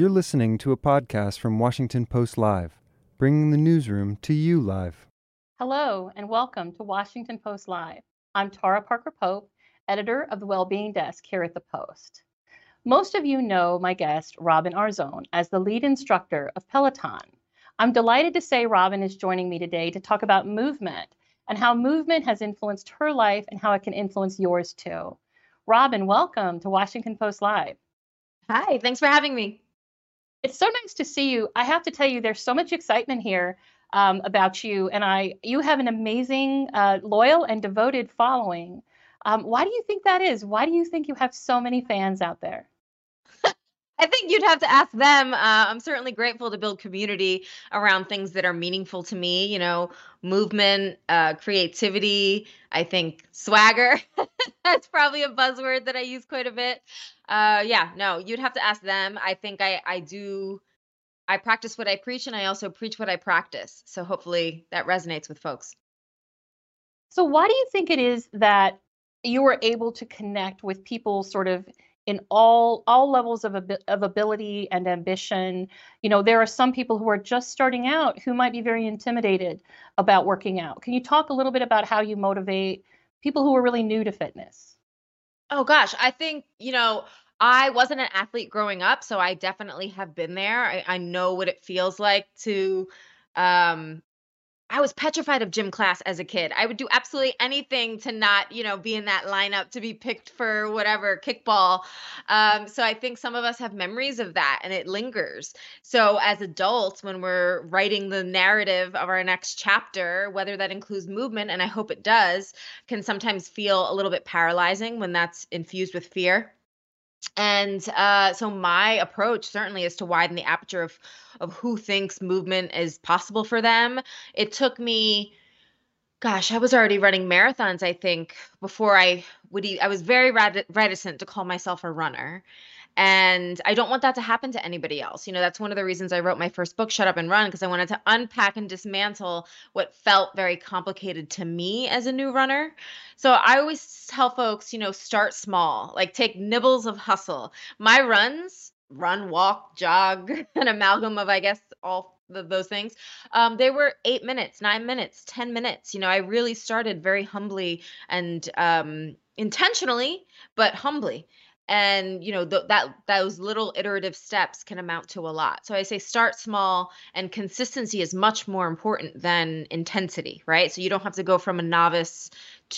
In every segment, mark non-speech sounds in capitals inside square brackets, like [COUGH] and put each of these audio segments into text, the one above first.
You're listening to a podcast from Washington Post Live, bringing the newsroom to you live. Hello, and welcome to Washington Post Live. I'm Tara Parker Pope, editor of the Wellbeing Desk here at the Post. Most of you know my guest, Robin Arzón, as the lead instructor of Peloton. I'm delighted to say Robin is joining me today to talk about movement and how movement has influenced her life and how it can influence yours too. Robin, welcome to Washington Post Live. Hi, thanks for having me. It's so nice to see you. I have to tell you, there's so much excitement here um, about you, and I you have an amazing, uh, loyal, and devoted following. Um, why do you think that is? Why do you think you have so many fans out there? I think you'd have to ask them. Uh, I'm certainly grateful to build community around things that are meaningful to me. You know, movement, uh, creativity. I think swagger. [LAUGHS] That's probably a buzzword that I use quite a bit. Uh, yeah, no, you'd have to ask them. I think I I do. I practice what I preach, and I also preach what I practice. So hopefully that resonates with folks. So why do you think it is that you were able to connect with people sort of in all all levels of, of ability and ambition. You know there are some people who are just starting out who might be very intimidated about working out. Can you talk a little bit about how you motivate people who are really new to fitness? Oh gosh. I think you know I wasn't an athlete growing up, so I definitely have been there. I, I know what it feels like to um, I was petrified of gym class as a kid. I would do absolutely anything to not, you know, be in that lineup to be picked for whatever kickball. Um, so I think some of us have memories of that and it lingers. So as adults, when we're writing the narrative of our next chapter, whether that includes movement, and I hope it does, can sometimes feel a little bit paralyzing when that's infused with fear and uh, so my approach certainly is to widen the aperture of of who thinks movement is possible for them. It took me gosh i was already running marathons i think before i would i was very reticent to call myself a runner and I don't want that to happen to anybody else. You know, that's one of the reasons I wrote my first book, Shut Up and Run, because I wanted to unpack and dismantle what felt very complicated to me as a new runner. So I always tell folks, you know, start small, like take nibbles of hustle. My runs, run, walk, jog, [LAUGHS] an amalgam of, I guess, all those things um, they were eight minutes nine minutes ten minutes you know i really started very humbly and um, intentionally but humbly and you know th- that those little iterative steps can amount to a lot. So i say start small and consistency is much more important than intensity right? So you don't have to go from a novice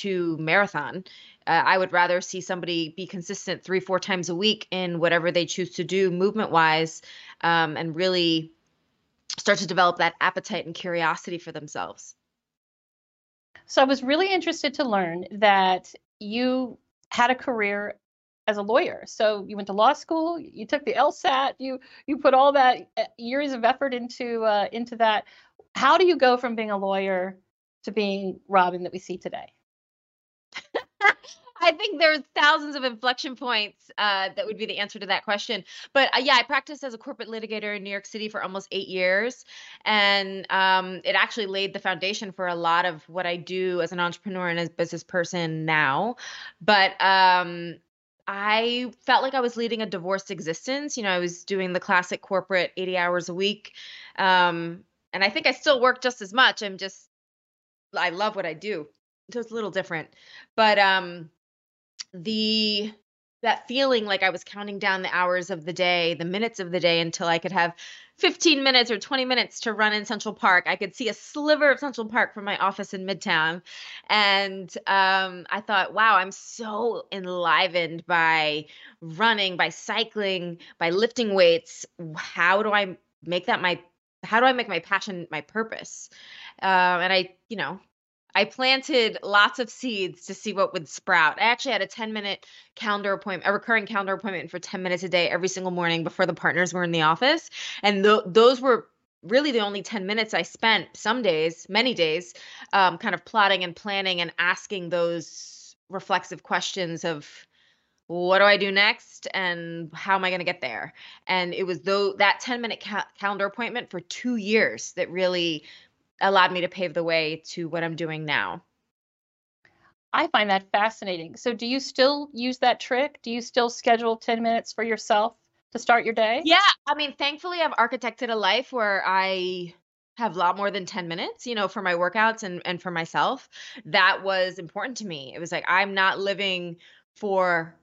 to marathon. Uh, i would rather see somebody be consistent three four times a week in whatever they choose to do movement wise um, and really start to develop that appetite and curiosity for themselves. So i was really interested to learn that you had a career as a lawyer. So you went to law school, you took the LSAT, you you put all that uh, years of effort into uh, into that. How do you go from being a lawyer to being Robin that we see today? [LAUGHS] I think there's thousands of inflection points uh, that would be the answer to that question. But uh, yeah, I practiced as a corporate litigator in New York City for almost eight years, and um, it actually laid the foundation for a lot of what I do as an entrepreneur and as business person now. But um, I felt like I was leading a divorced existence. You know, I was doing the classic corporate 80 hours a week. Um, and I think I still work just as much. I'm just, I love what I do. So it's a little different. But um, the that feeling like I was counting down the hours of the day, the minutes of the day until I could have 15 minutes or 20 minutes to run in Central Park. I could see a sliver of Central Park from my office in Midtown. And um, I thought, wow, I'm so enlivened by running, by cycling, by lifting weights. How do I make that my how do I make my passion my purpose? Uh, and I, you know, I planted lots of seeds to see what would sprout. I actually had a 10 minute calendar appointment, a recurring calendar appointment for 10 minutes a day every single morning before the partners were in the office. And th- those were really the only 10 minutes I spent some days, many days, um, kind of plotting and planning and asking those reflexive questions of, what do I do next and how am I going to get there? And it was though that 10 minute ca- calendar appointment for 2 years that really allowed me to pave the way to what I'm doing now. I find that fascinating. So, do you still use that trick? Do you still schedule 10 minutes for yourself to start your day? Yeah, I mean, thankfully, I've architected a life where I have a lot more than 10 minutes, you know, for my workouts and and for myself. That was important to me. It was like I'm not living for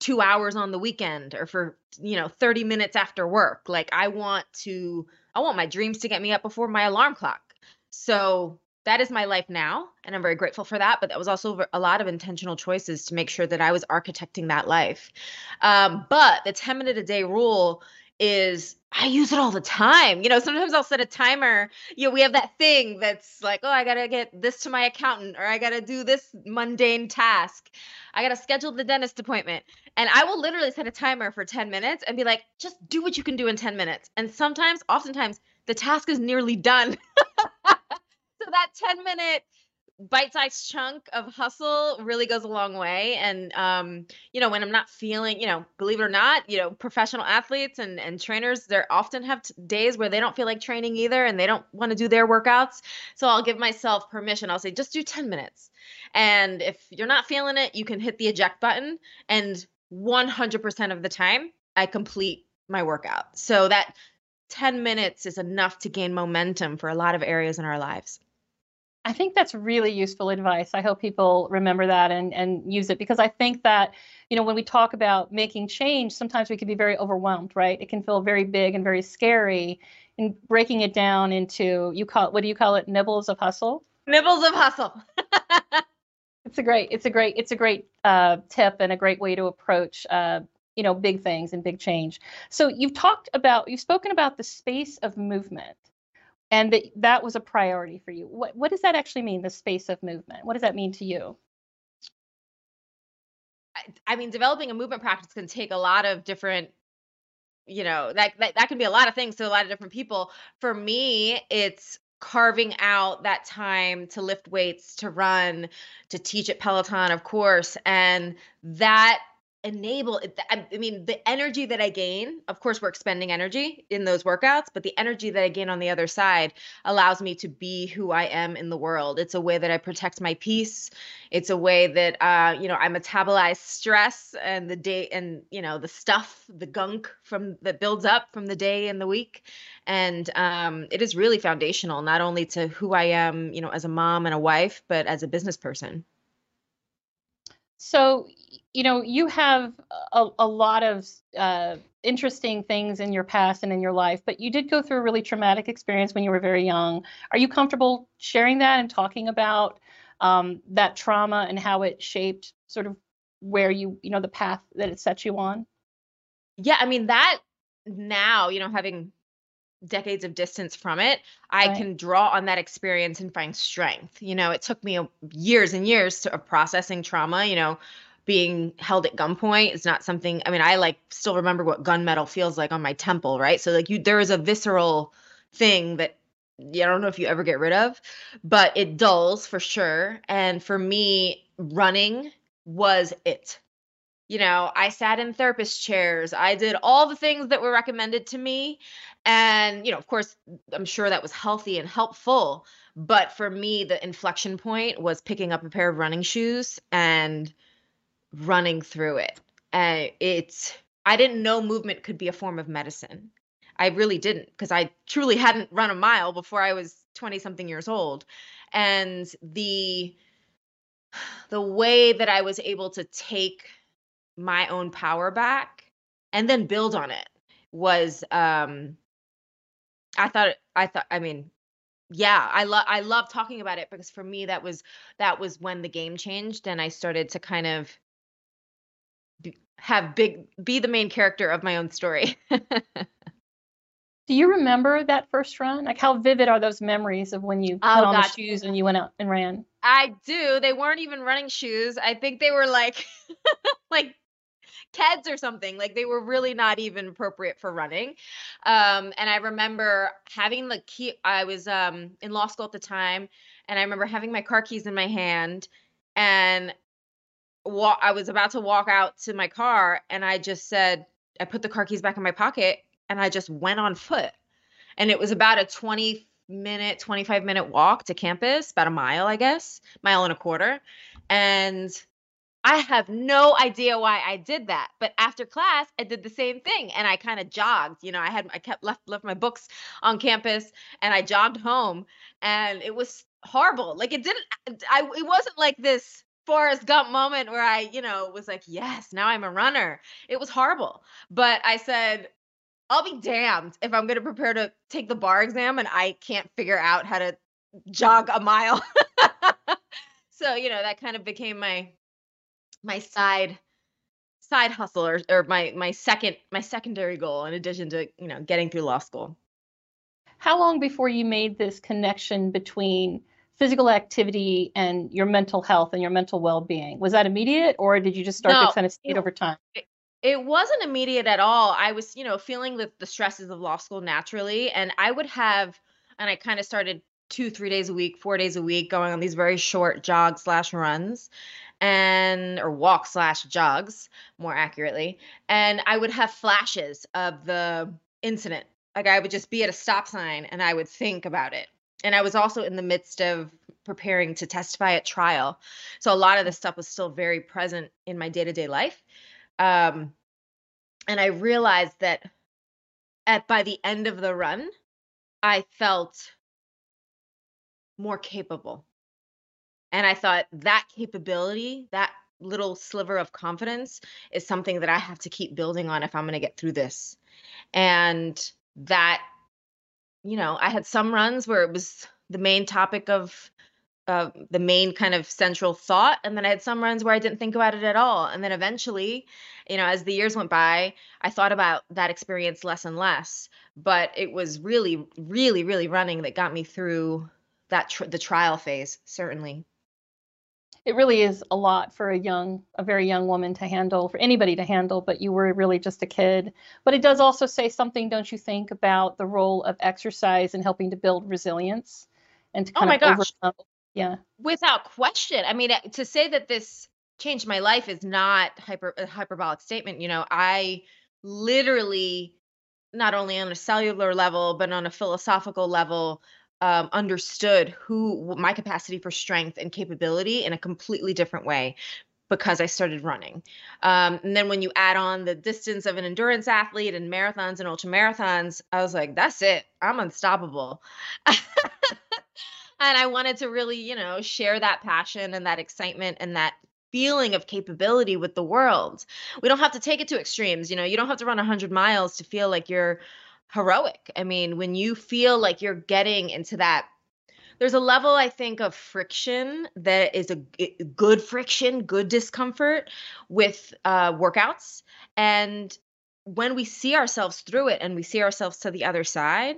2 hours on the weekend or for, you know, 30 minutes after work. Like I want to I want my dreams to get me up before my alarm clock. So that is my life now and i'm very grateful for that but that was also a lot of intentional choices to make sure that i was architecting that life um, but the 10 minute a day rule is I use it all the time. You know, sometimes I'll set a timer. You know, we have that thing that's like, oh, I got to get this to my accountant or I got to do this mundane task. I got to schedule the dentist appointment. And I will literally set a timer for 10 minutes and be like, just do what you can do in 10 minutes. And sometimes, oftentimes, the task is nearly done. [LAUGHS] that 10 minute bite-sized chunk of hustle really goes a long way. And um you know when i'm not feeling you know believe it or not you know professional athletes and and trainers they often have t- days where they don't feel like training either and they don't want to do their workouts. So i'll give myself permission. I'll say just do 10 minutes. And if you're not feeling it you can hit the eject button and 100% of the time i complete my workout. So that 10 minutes is enough to gain momentum for a lot of areas in our lives I think that's really useful advice. I hope people remember that and, and use it because I think that, you know, when we talk about making change, sometimes we can be very overwhelmed, right? It can feel very big and very scary. And breaking it down into you call what do you call it? Nibbles of hustle. Nibbles of hustle. [LAUGHS] it's a great, it's a great, it's a great uh, tip and a great way to approach uh, you know big things and big change. So you've talked about, you've spoken about the space of movement and that that was a priority for you. What what does that actually mean? The space of movement. What does that mean to you? I, I mean, developing a movement practice can take a lot of different you know that, that that can be a lot of things to a lot of different people for me it's carving out that time to lift weights to run to teach at peloton of course and that enable it. I mean the energy that I gain of course we're expending energy in those workouts but the energy that I gain on the other side allows me to be who I am in the world. It's a way that I protect my peace. It's a way that uh you know I metabolize stress and the day and you know the stuff the gunk from that builds up from the day and the week. And um it is really foundational not only to who I am you know as a mom and a wife but as a business person so you know, you have a, a lot of uh, interesting things in your past and in your life, but you did go through a really traumatic experience when you were very young. Are you comfortable sharing that and talking about um, that trauma and how it shaped sort of where you, you know, the path that it set you on? Yeah, I mean, that now, you know, having decades of distance from it, I right. can draw on that experience and find strength. You know, it took me years and years to, of processing trauma, you know, being held at gunpoint is not something i mean i like still remember what gunmetal feels like on my temple right so like you there is a visceral thing that I don't know if you ever get rid of, but it dulls for sure. And for me, running was it. You know, I sat in therapist chairs. I did all the things that were recommended to me. And, you know, of course, I'm sure that was healthy and helpful. But for me, the inflection point was picking up a pair of running shoes and running through it. And it's, I didn't know movement could be a form of medicine. I really didn't because I truly hadn't run a mile before I was 20 something years old. And the, the way that I was able to take my own power back and then build on it was um I thought I thought I mean yeah i love i love talking about it because for me that was that was when the game changed and i started to kind of have big be the main character of my own story. [LAUGHS] Do you remember that first run? Like how vivid are those memories of when you put oh, on gosh. the shoes and you went out and ran? I do. They weren't even running shoes. I think they were like [LAUGHS] like Keds or something. Like they were really not even appropriate for running. Um, and I remember having the key. I was um, in law school at the time, and I remember having my car keys in my hand, and walk I was about to walk out to my car and I just said I put the car keys back in my pocket and I just went on foot. And it was about a 20 minute, 25 minute walk to campus, about a mile, I guess, mile and a quarter. And I have no idea why I did that. But after class, I did the same thing and I kind of jogged. You know, I had I kept left left my books on campus and I jogged home and it was horrible. Like it didn't I it wasn't like this Forrest Gump moment where I, you know, was like, yes, now I'm a runner. It was horrible. But I said, I'll be damned if I'm going to prepare to take the bar exam and I can't figure out how to jog a mile. [LAUGHS] so, you know, that kind of became my my side side hustle or, or my my second my secondary goal in addition to, you know, getting through law school. How long before you made this connection between physical activity and your mental health and your mental well-being? Was that immediate or did you just start No, to kind of see it over time? it, it wasn't immediate at all. I was, you know, feeling the, the stresses of law school naturally. And I would have, and I kind of started two, three days a week, four days a week, going on these very short jog slash runs and or walk slash jogs more accurately. And I would have flashes of the incident. Like I would just be at a stop sign and I would think about it. And I was also in the midst of preparing to testify at trial. So a lot of this stuff was still very present in my day-to-day life um, and I realized that at by the end of the run, I felt more capable. And I thought that capability, that little sliver of confidence is something that I have to keep building on if I'm going to get through this. And that, you know, I had some runs where it was the main topic of uh, the main kind of central thought. And then I had some runs where I didn't think about it at all. And then eventually, you know, as the years went by, I thought about that experience less and less. But it was really, really, really running that got me through that tr- the trial phase, certainly. It really is a lot for a young, a very young woman to handle, for anybody to handle, but you were really just a kid. But it does also say something, don't you think, about the role of exercise in helping to build resilience and to Oh kind my of gosh, overcome. Yeah. without question. I mean, to say that this changed my life is not hyper a hyperbolic statement. You know, I literally not only on a cellular level but on a philosophical level um, understood who my capacity for strength and capability in a completely different way because I started running. Um, and then when you add on the distance of an endurance athlete and marathons and ultra marathons, I was like, that's it. I'm unstoppable. [LAUGHS] and I wanted to really, you know, share that passion and that excitement and that feeling of capability with the world. We don't have to take it to extremes, you know, you don't have to run 100 miles to feel like you're heroic. I mean, when you feel like you're getting into that there's a level I think of friction that is a good friction, good discomfort with uh, workouts. And when we see ourselves through it and we see ourselves to the other side,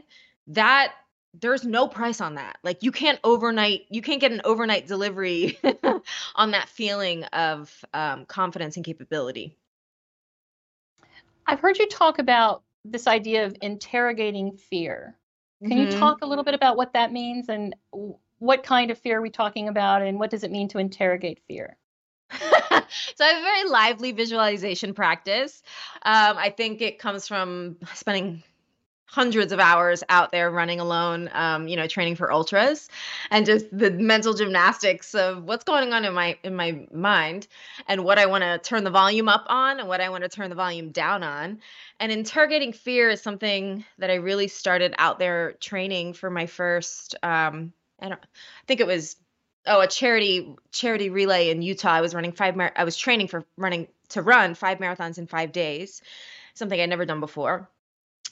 that there's no price on that. Like you can't overnight, you can't get an overnight delivery [LAUGHS] on that feeling of um, confidence and capability. I've heard you talk about this idea of interrogating fear. Can you hmm talk a little bit about what that means and what kind of fear are we talking about and what does it mean to interrogate fear? [LAUGHS] so I have a very lively visualization practice. Um, I think it comes from spending hundreds of hours out there running alone, um, you know, training for ultras, and just the mental gymnastics of what's going on in my in my mind, and what I want to turn the volume up on, and what I want to turn the volume down on. And interrogating fear is something that I really started out there training for my first. Um, I don't. I think it was oh a charity charity relay in Utah. I was running five. Mar- I was training for running to run five marathons in five days, something I'd never done before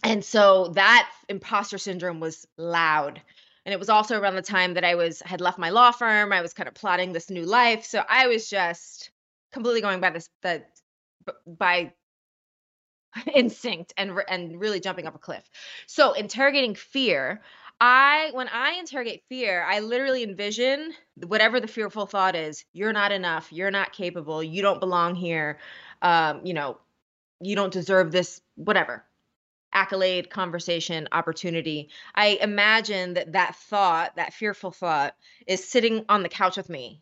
and so that imposter syndrome was loud. And it was also around the time that i was had left my law firm i was kind of plotting this new life. So i was just completely going by this the by [LAUGHS] instinct and and really jumping up a cliff. So interrogating fear i when i interrogate fear i literally envision whatever the fearful thought is you're not enough. You're not capable. You don't belong here. Um you know you don't deserve this whatever accolade, conversation, opportunity. I imagine that that thought, that fearful thought, is sitting on the couch with me,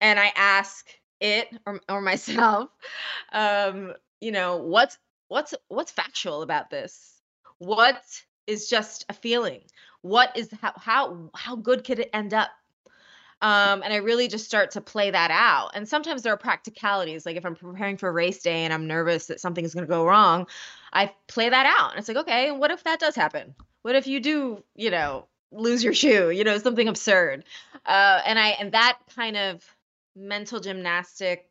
and I ask it or, or [LAUGHS] myself, um, you know, what's what's what's factual about this? What is just a feeling? What is how how how good could it end up? Um, and I really just start to play that out. And sometimes there are practicalities, like if I'm preparing for race day and I'm nervous that something's going to go wrong, I play that out. And it's like, okay, what if that does happen? What if you do, you know, lose your shoe, you know, something absurd. Uh, and I and that kind of mental gymnastic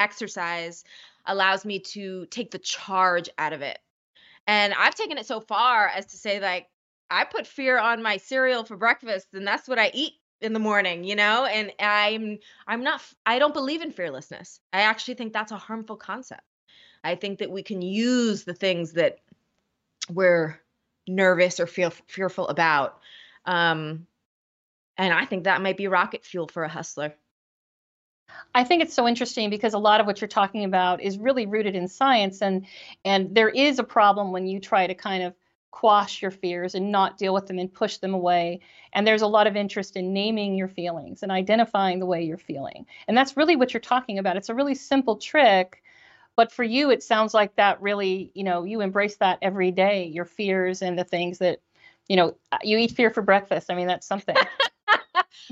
exercise allows me to take the charge out of it. And I've taken it so far as to say like I put fear on my cereal for breakfast and that's what I eat in the morning, you know? And I'm I'm not I don't believe in fearlessness. I actually think that's a harmful concept. I think that we can use the things that we're nervous or feel fearful about. Um, and I think that might be rocket fuel for a hustler. I think it's so interesting because a lot of what you're talking about is really rooted in science and and there is a problem when you try to kind of quash your fears and not deal with them and push them away. And there's a lot of interest in naming your feelings and identifying the way you're feeling. And that's really what you're talking about. It's a really simple trick but for you it sounds like that really you know you embrace that every day your fears and the things that you know uh, you eat fear for breakfast i mean that's something [LAUGHS]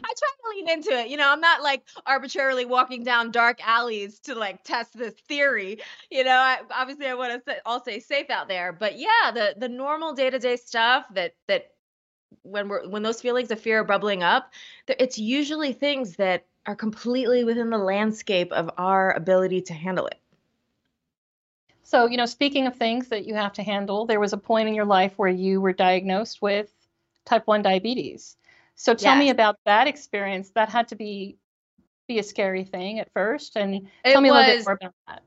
I try to lean into it. You know, I'm not like arbitrarily walking down dark alleys to like test this theory. You know, I, obviously I want to all stay safe out there, but yeah, the the normal day to day stuff that that when we're when those feelings of fear are bubbling up, it's usually things that are completely within the landscape of our ability to handle it. So, you know, speaking of things that you have to handle, there was a point in your life where you were diagnosed with type 1 diabetes. So tell yes. me about that experience. That had to be be a scary thing at first and it tell me was, a little bit more about that.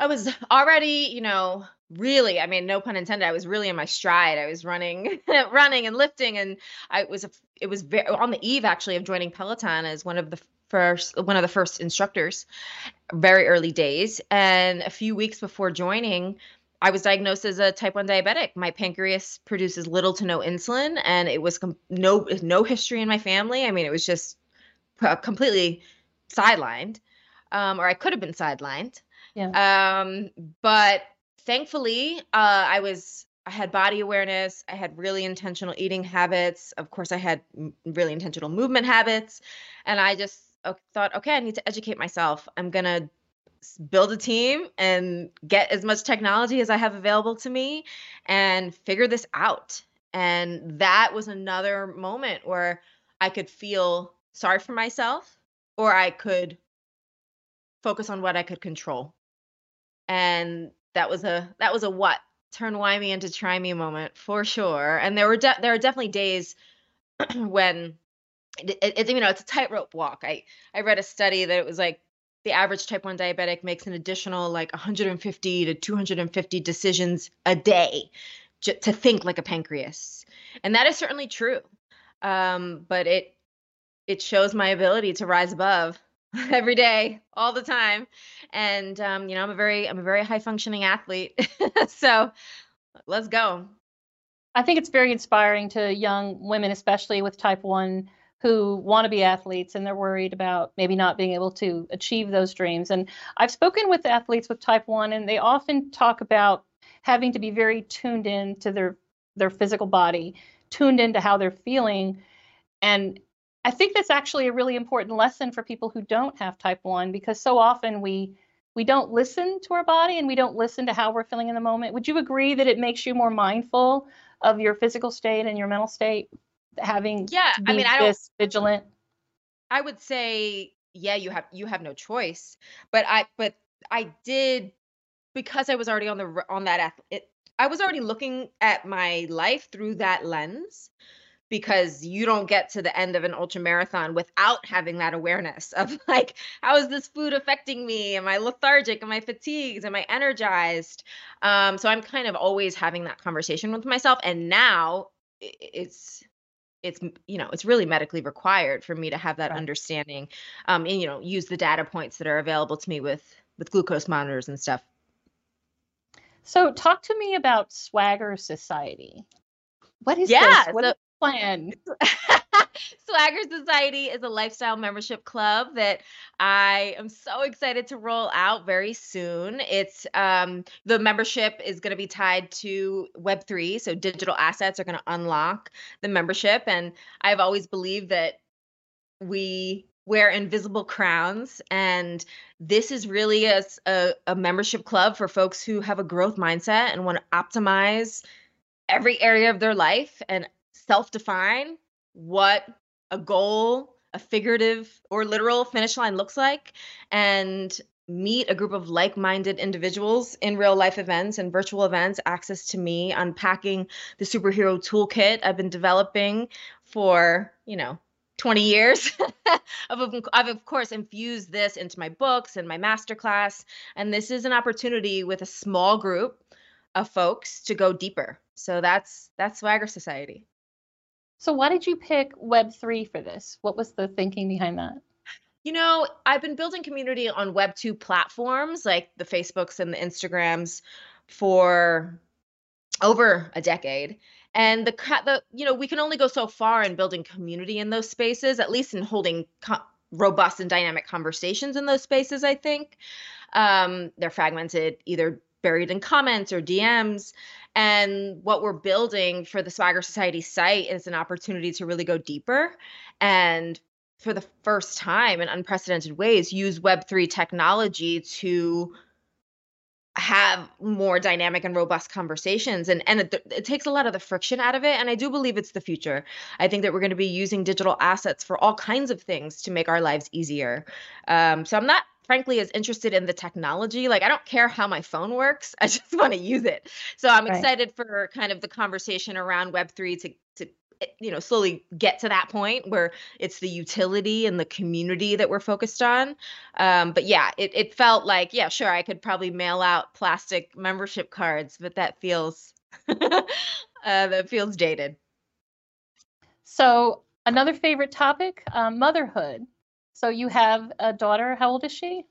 I was already, you know, really, I mean, no pun intended, I was really in my stride. I was running [LAUGHS] running and lifting and I was it was very, on the eve actually of joining Peloton as one of the first one of the first instructors very early days and a few weeks before joining I was diagnosed as a type 1 diabetic. My pancreas produces little to no insulin and it was com- no no history in my family. I mean, it was just completely sidelined. Um, or I could have been sidelined. Yeah. Um, but thankfully, uh, I was I had body awareness. I had really intentional eating habits. Of course, I had really intentional movement habits, and I just thought, okay, I need to educate myself. I'm going to build a team and get as much technology as I have available to me and figure this out. And that was another moment where I could feel sorry for myself or I could focus on what I could control. And that was a that was a what turn why me into try me moment for sure. And there were de- there are definitely days [CLEARS THROAT] when it, it's you know it's a tightrope walk. I I read a study that it was like the average type 1 diabetic makes an additional like 150 to 250 decisions a day j- to think like a pancreas. And that is certainly true. Um, but it it shows my ability to rise above [LAUGHS] every day all the time. And um, you know i'm a very i'm a very high functioning athlete. [LAUGHS] So let's go. I think it's very inspiring to young women especially with type 1 who want to be athletes and they're worried about maybe not being able to achieve those dreams. And I've spoken with athletes with type 1 and they often talk about having to be very tuned in to their their physical body, tuned into how they're feeling. And I think that's actually a really important lesson for people who don't have type 1 because so often we we don't listen to our body and we don't listen to how we're feeling in the moment. Would you agree that it makes you more mindful of your physical state and your mental state? Having yeah i mean i don't vigilant? I would say yeah you have you have no choice but i but i did because i was already on the on that it, i was already looking at my life through that lens because you don't get to the end of an ultra marathon without having that awareness [LAUGHS] of like how is this food affecting me? Am i lethargic? Am i fatigued? Am i energized? Um, so i'm kind of always having that conversation with myself and now it's it's you know it's really medically required for me to have that right. understanding um and you know use the data points that are available to me with with glucose monitors and stuff so talk to me about swagger society what is yeah this? What so, plan [LAUGHS] Swagger Society is a lifestyle membership club that I am so excited to roll out very soon. It's um, the membership is going to be tied to Web3, so digital assets are going to unlock the membership. And I've always believed that we wear invisible crowns and this is really a, a, a, membership club for folks who have a growth mindset and want to optimize every area of their life and self-define what a goal a figurative or literal finish line looks like and meet a group of like-minded individuals in real life events and virtual events access to me unpacking the superhero toolkit i've been developing for you know 20 years. [LAUGHS] I've, I've, of course, infused this into my books and my masterclass. And this is an opportunity with a small group of folks to go deeper. So that's that's Swagger Society. So why did you pick Web3 for this? What was the thinking behind that? You know, I've been building community on Web2 platforms like the Facebooks and the Instagrams for over a decade and the the you know we can only go so far in building community in those spaces at least in holding co- robust and dynamic conversations in those spaces i think um, they're fragmented either buried in comments or dms and what we're building for the swagger society site is an opportunity to really go deeper and for the first time in unprecedented ways use web3 technology to have more dynamic and robust conversations. And and it, it, takes a lot of the friction out of it. And i do believe it's the future. I think that we're going to be using digital assets for all kinds of things to make our lives easier. Um, so i'm not frankly is interested in the technology. Like i don't care how my phone works [LAUGHS] i just want to use it. So i'm right. excited for kind of the conversation around web3 to to Eh, you know slowly get to that point where it's the utility and the community that we're focused on. Um, but yeah it, it felt like yeah sure i could probably mail out plastic membership cards but that feels [LAUGHS] uh, that feels dated. So another favorite topic um, motherhood so you have a daughter how old is she?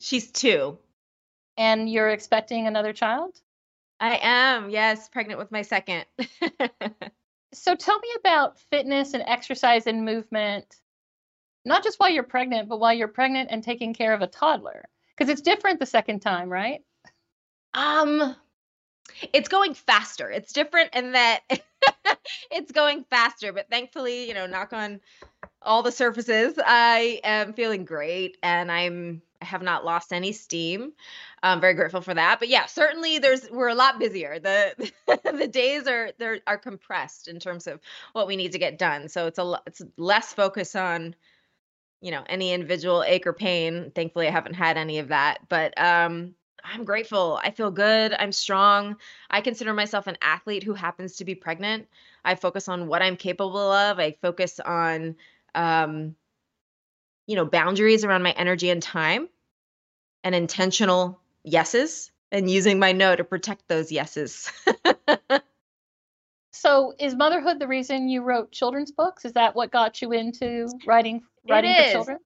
She's two. And you're expecting another child? I am yes pregnant with my second. [LAUGHS] So tell me about fitness and exercise and movement, not just while you're pregnant, but while you're pregnant and taking care of a toddler, because it's different the second time, right? Um, it's going faster. It's different in that [LAUGHS] it's going faster, but thankfully, you know, knock on all the surfaces, I am feeling great and I'm I have not lost any steam. I'm very grateful for that. But yeah, certainly there's we're a lot busier. The [LAUGHS] the days are they are compressed in terms of what we need to get done. So it's a it's less focus on you know any individual ache or pain. Thankfully, I haven't had any of that. But um, I'm grateful. I feel good. I'm strong. I consider myself an athlete who happens to be pregnant. I focus on what I'm capable of. I focus on um, you know boundaries around my energy and time and intentional yeses and using my no to protect those yeses. [LAUGHS] so is motherhood the reason you wrote children's books? Is that what got you into writing writing for children?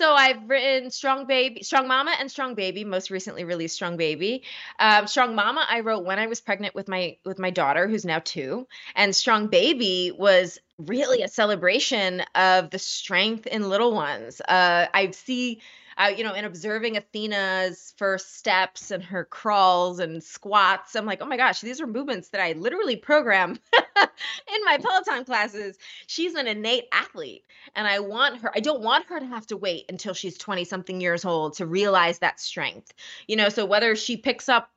So I've written Strong Baby, Strong Mama, and Strong Baby. Most recently released Strong Baby. Um, Strong Mama I wrote when I was pregnant with my with my daughter, who's now two, and Strong Baby was really a celebration of the strength in little ones. Uh, I see uh, you know, in observing Athena's first steps and her crawls and squats, I'm like, oh my gosh, these are movements that I literally program [LAUGHS] in my Peloton classes. She's an innate athlete. And I want her, I don't want her to have to wait until she's 20 something years old to realize that strength. You know, so whether she picks up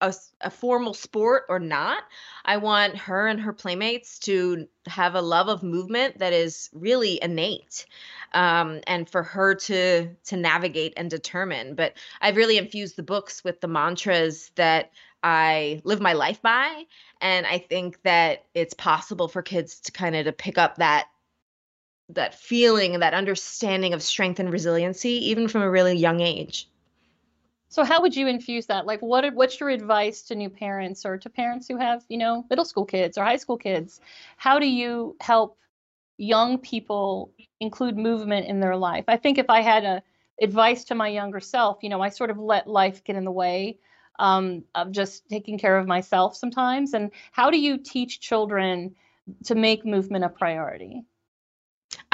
a, a, formal sport or not. I want her and her playmates to have a love of movement that is really innate, um, and for her to to navigate and determine. But I've really infused the books with the mantras that I live my life by, and I think that it's possible for kids to kind of to pick up that that feeling and that understanding of strength and resiliency even from a really young age. So how would you infuse that? Like what what's your advice to new parents or to parents who have, you know, middle school kids or high school kids? How do you help young people include movement in their life? I think if I had a advice to my younger self, you know, I sort of let life get in the way um, of just taking care of myself sometimes. And how do you teach children to make movement a priority?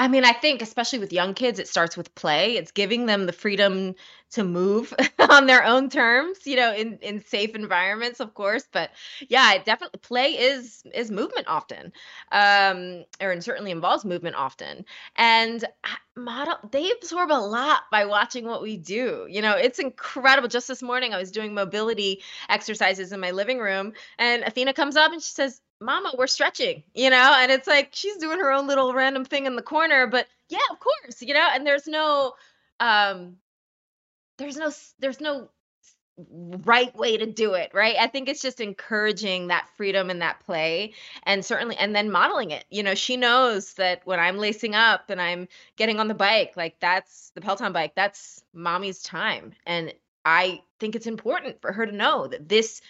I mean, I think especially with young kids, it starts with play. It's giving them the freedom to move [LAUGHS] on their own terms, you know, in in safe environments, of course. But yeah, it definitely play is is movement often, um, or certainly involves movement often. And model they absorb a lot by watching what we do. You know, it's incredible. Just this morning, I was doing mobility exercises in my living room, and Athena comes up and she says, mama we're stretching you know? And it's like she's doing her own little random thing in the corner but yeah of course you know? And there's no um there's no there's no right way to do it right? I think it's just encouraging that freedom and that play and certainly and then modeling it. You know she knows that when i'm lacing up and i'm getting on the bike like that's the peloton bike that's mommy's time. And i think it's important for her to know that this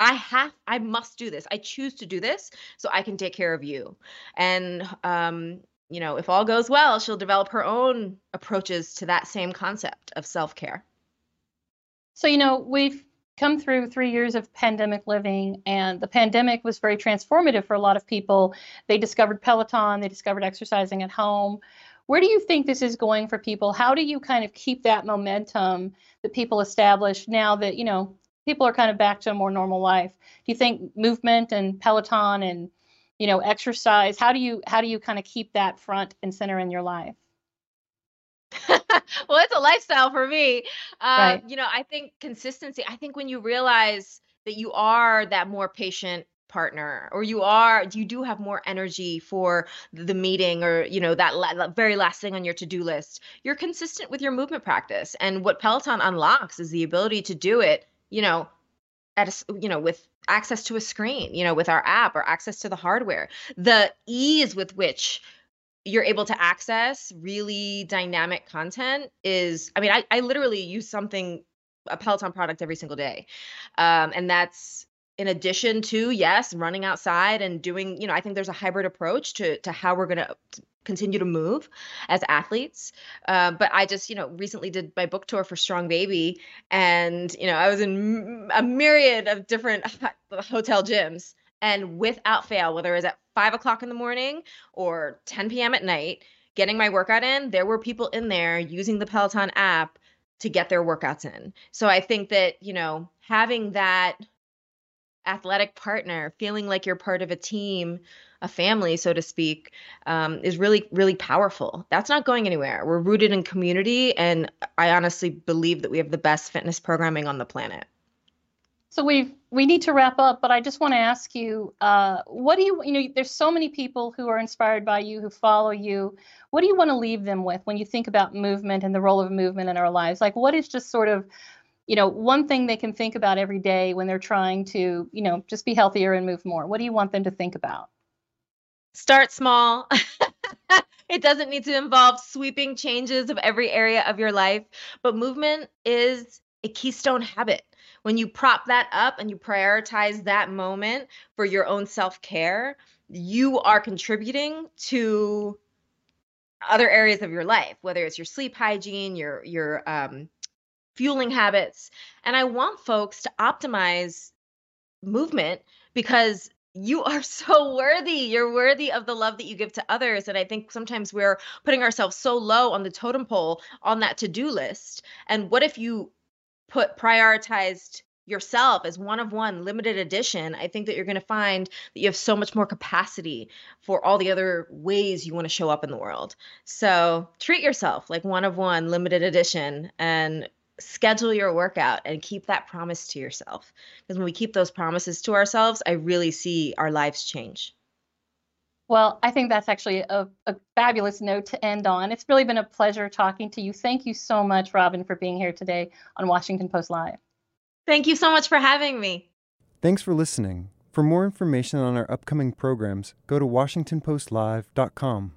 I have, I must do this. I choose to do this so I can take care of you. And, um, you know, if all goes well, she'll develop her own approaches to that same concept of self care. So, you know, we've come through three years of pandemic living, and the pandemic was very transformative for a lot of people. They discovered Peloton, they discovered exercising at home. Where do you think this is going for people? How do you kind of keep that momentum that people establish now that, you know, people are kind of back to a more normal life. Do you think movement and Peloton and you know exercise? How do you how do you kind of keep that front and center in your life? [LAUGHS] well, it's a lifestyle for me. Uh, right. You know, I think consistency. I think when you realize that you are that more patient partner or you are you do have more energy for the meeting or you know that, la- that very last thing on your to-do list you're consistent with your movement practice and what peloton unlocks is the ability to do it you know, at a, you know, with access to a screen, you know, with our app or access to the hardware, the ease with which you're able to access really dynamic content is, I mean, I, I literally use something, a Peloton product every single day. Um, and that's in addition to yes running outside and doing you know i think there's a hybrid approach to to how we're going to continue to move as athletes. Uh, but I just, you know, recently did my book tour for Strong Baby, and you know, I was in a myriad of different hotel gyms, and without fail, whether it was at five o'clock in the morning or 10 p.m. at night, getting my workout in, there were people in there using the Peloton app to get their workouts in. So I think that, you know, having that athletic partner, feeling like you're part of a team, a family, so to speak, um, is really, really powerful. That's not going anywhere. We're rooted in community, and I honestly believe that we have the best fitness programming on the planet. So we we need to wrap up, but I just want to ask you, uh, what do you you know? There's so many people who are inspired by you, who follow you. What do you want to leave them with when you think about movement and the role of movement in our lives? Like, what is just sort of you know, one thing they can think about every day when they're trying to, you know, just be healthier and move more? What do you want them to think about? Start small. [LAUGHS] it doesn't need to involve sweeping changes of every area of your life, but movement is a keystone habit. When you prop that up and you prioritize that moment for your own self care, you are contributing to other areas of your life, whether it's your sleep hygiene, your your um, fueling habits. And I want folks to optimize movement because you are [LAUGHS] so worthy. You're worthy of the love that you give to others. And I think sometimes we're putting ourselves so low on the totem pole on that to do list. And what if you put prioritized yourself as one of one limited edition, I think that you're going to find that you have so much more capacity for all the other ways you want to show up in the world. So treat yourself like one of one limited edition and schedule your workout and keep that promise to yourself. Because when we keep those promises to ourselves, I really see our lives change. Well, I think that's actually a, a, fabulous note to end on. It's really been a pleasure talking to you. Thank you so much, Robin, for being here today on Washington Post Live. Thank you so much for having me. Thanks for listening. For more information on our upcoming programs, go to WashingtonPostLive.com.